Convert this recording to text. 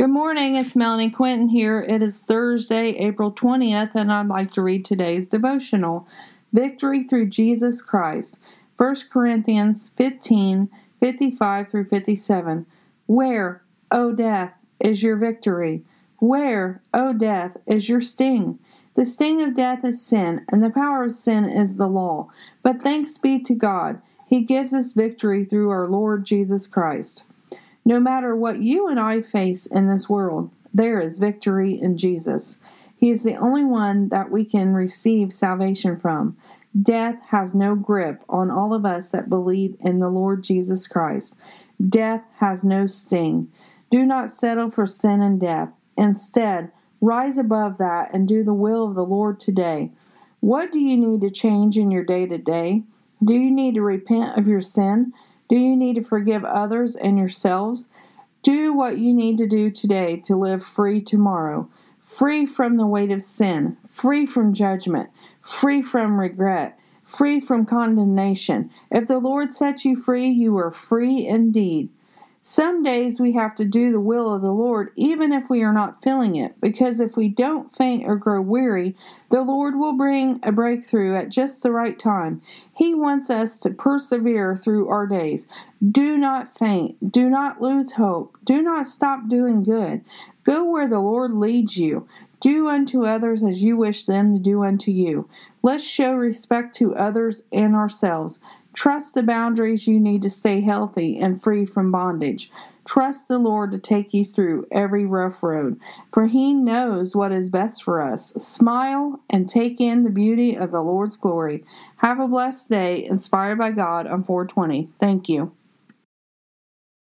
Good morning, it's Melanie Quinton here. It is Thursday, April 20th, and I'd like to read today's devotional Victory through Jesus Christ. 1 Corinthians 15 55 through 57. Where, O death, is your victory? Where, O death, is your sting? The sting of death is sin, and the power of sin is the law. But thanks be to God, He gives us victory through our Lord Jesus Christ. No matter what you and I face in this world, there is victory in Jesus. He is the only one that we can receive salvation from. Death has no grip on all of us that believe in the Lord Jesus Christ. Death has no sting. Do not settle for sin and death. Instead, rise above that and do the will of the Lord today. What do you need to change in your day to day? Do you need to repent of your sin? Do you need to forgive others and yourselves? Do what you need to do today to live free tomorrow, free from the weight of sin, free from judgment, free from regret, free from condemnation. If the Lord sets you free, you are free indeed. Some days we have to do the will of the Lord even if we are not feeling it, because if we don't faint or grow weary, the Lord will bring a breakthrough at just the right time. He wants us to persevere through our days. Do not faint. Do not lose hope. Do not stop doing good. Go where the Lord leads you. Do unto others as you wish them to do unto you. Let's show respect to others and ourselves. Trust the boundaries you need to stay healthy and free from bondage. Trust the Lord to take you through every rough road, for He knows what is best for us. Smile and take in the beauty of the Lord's glory. Have a blessed day, inspired by God on 420. Thank you.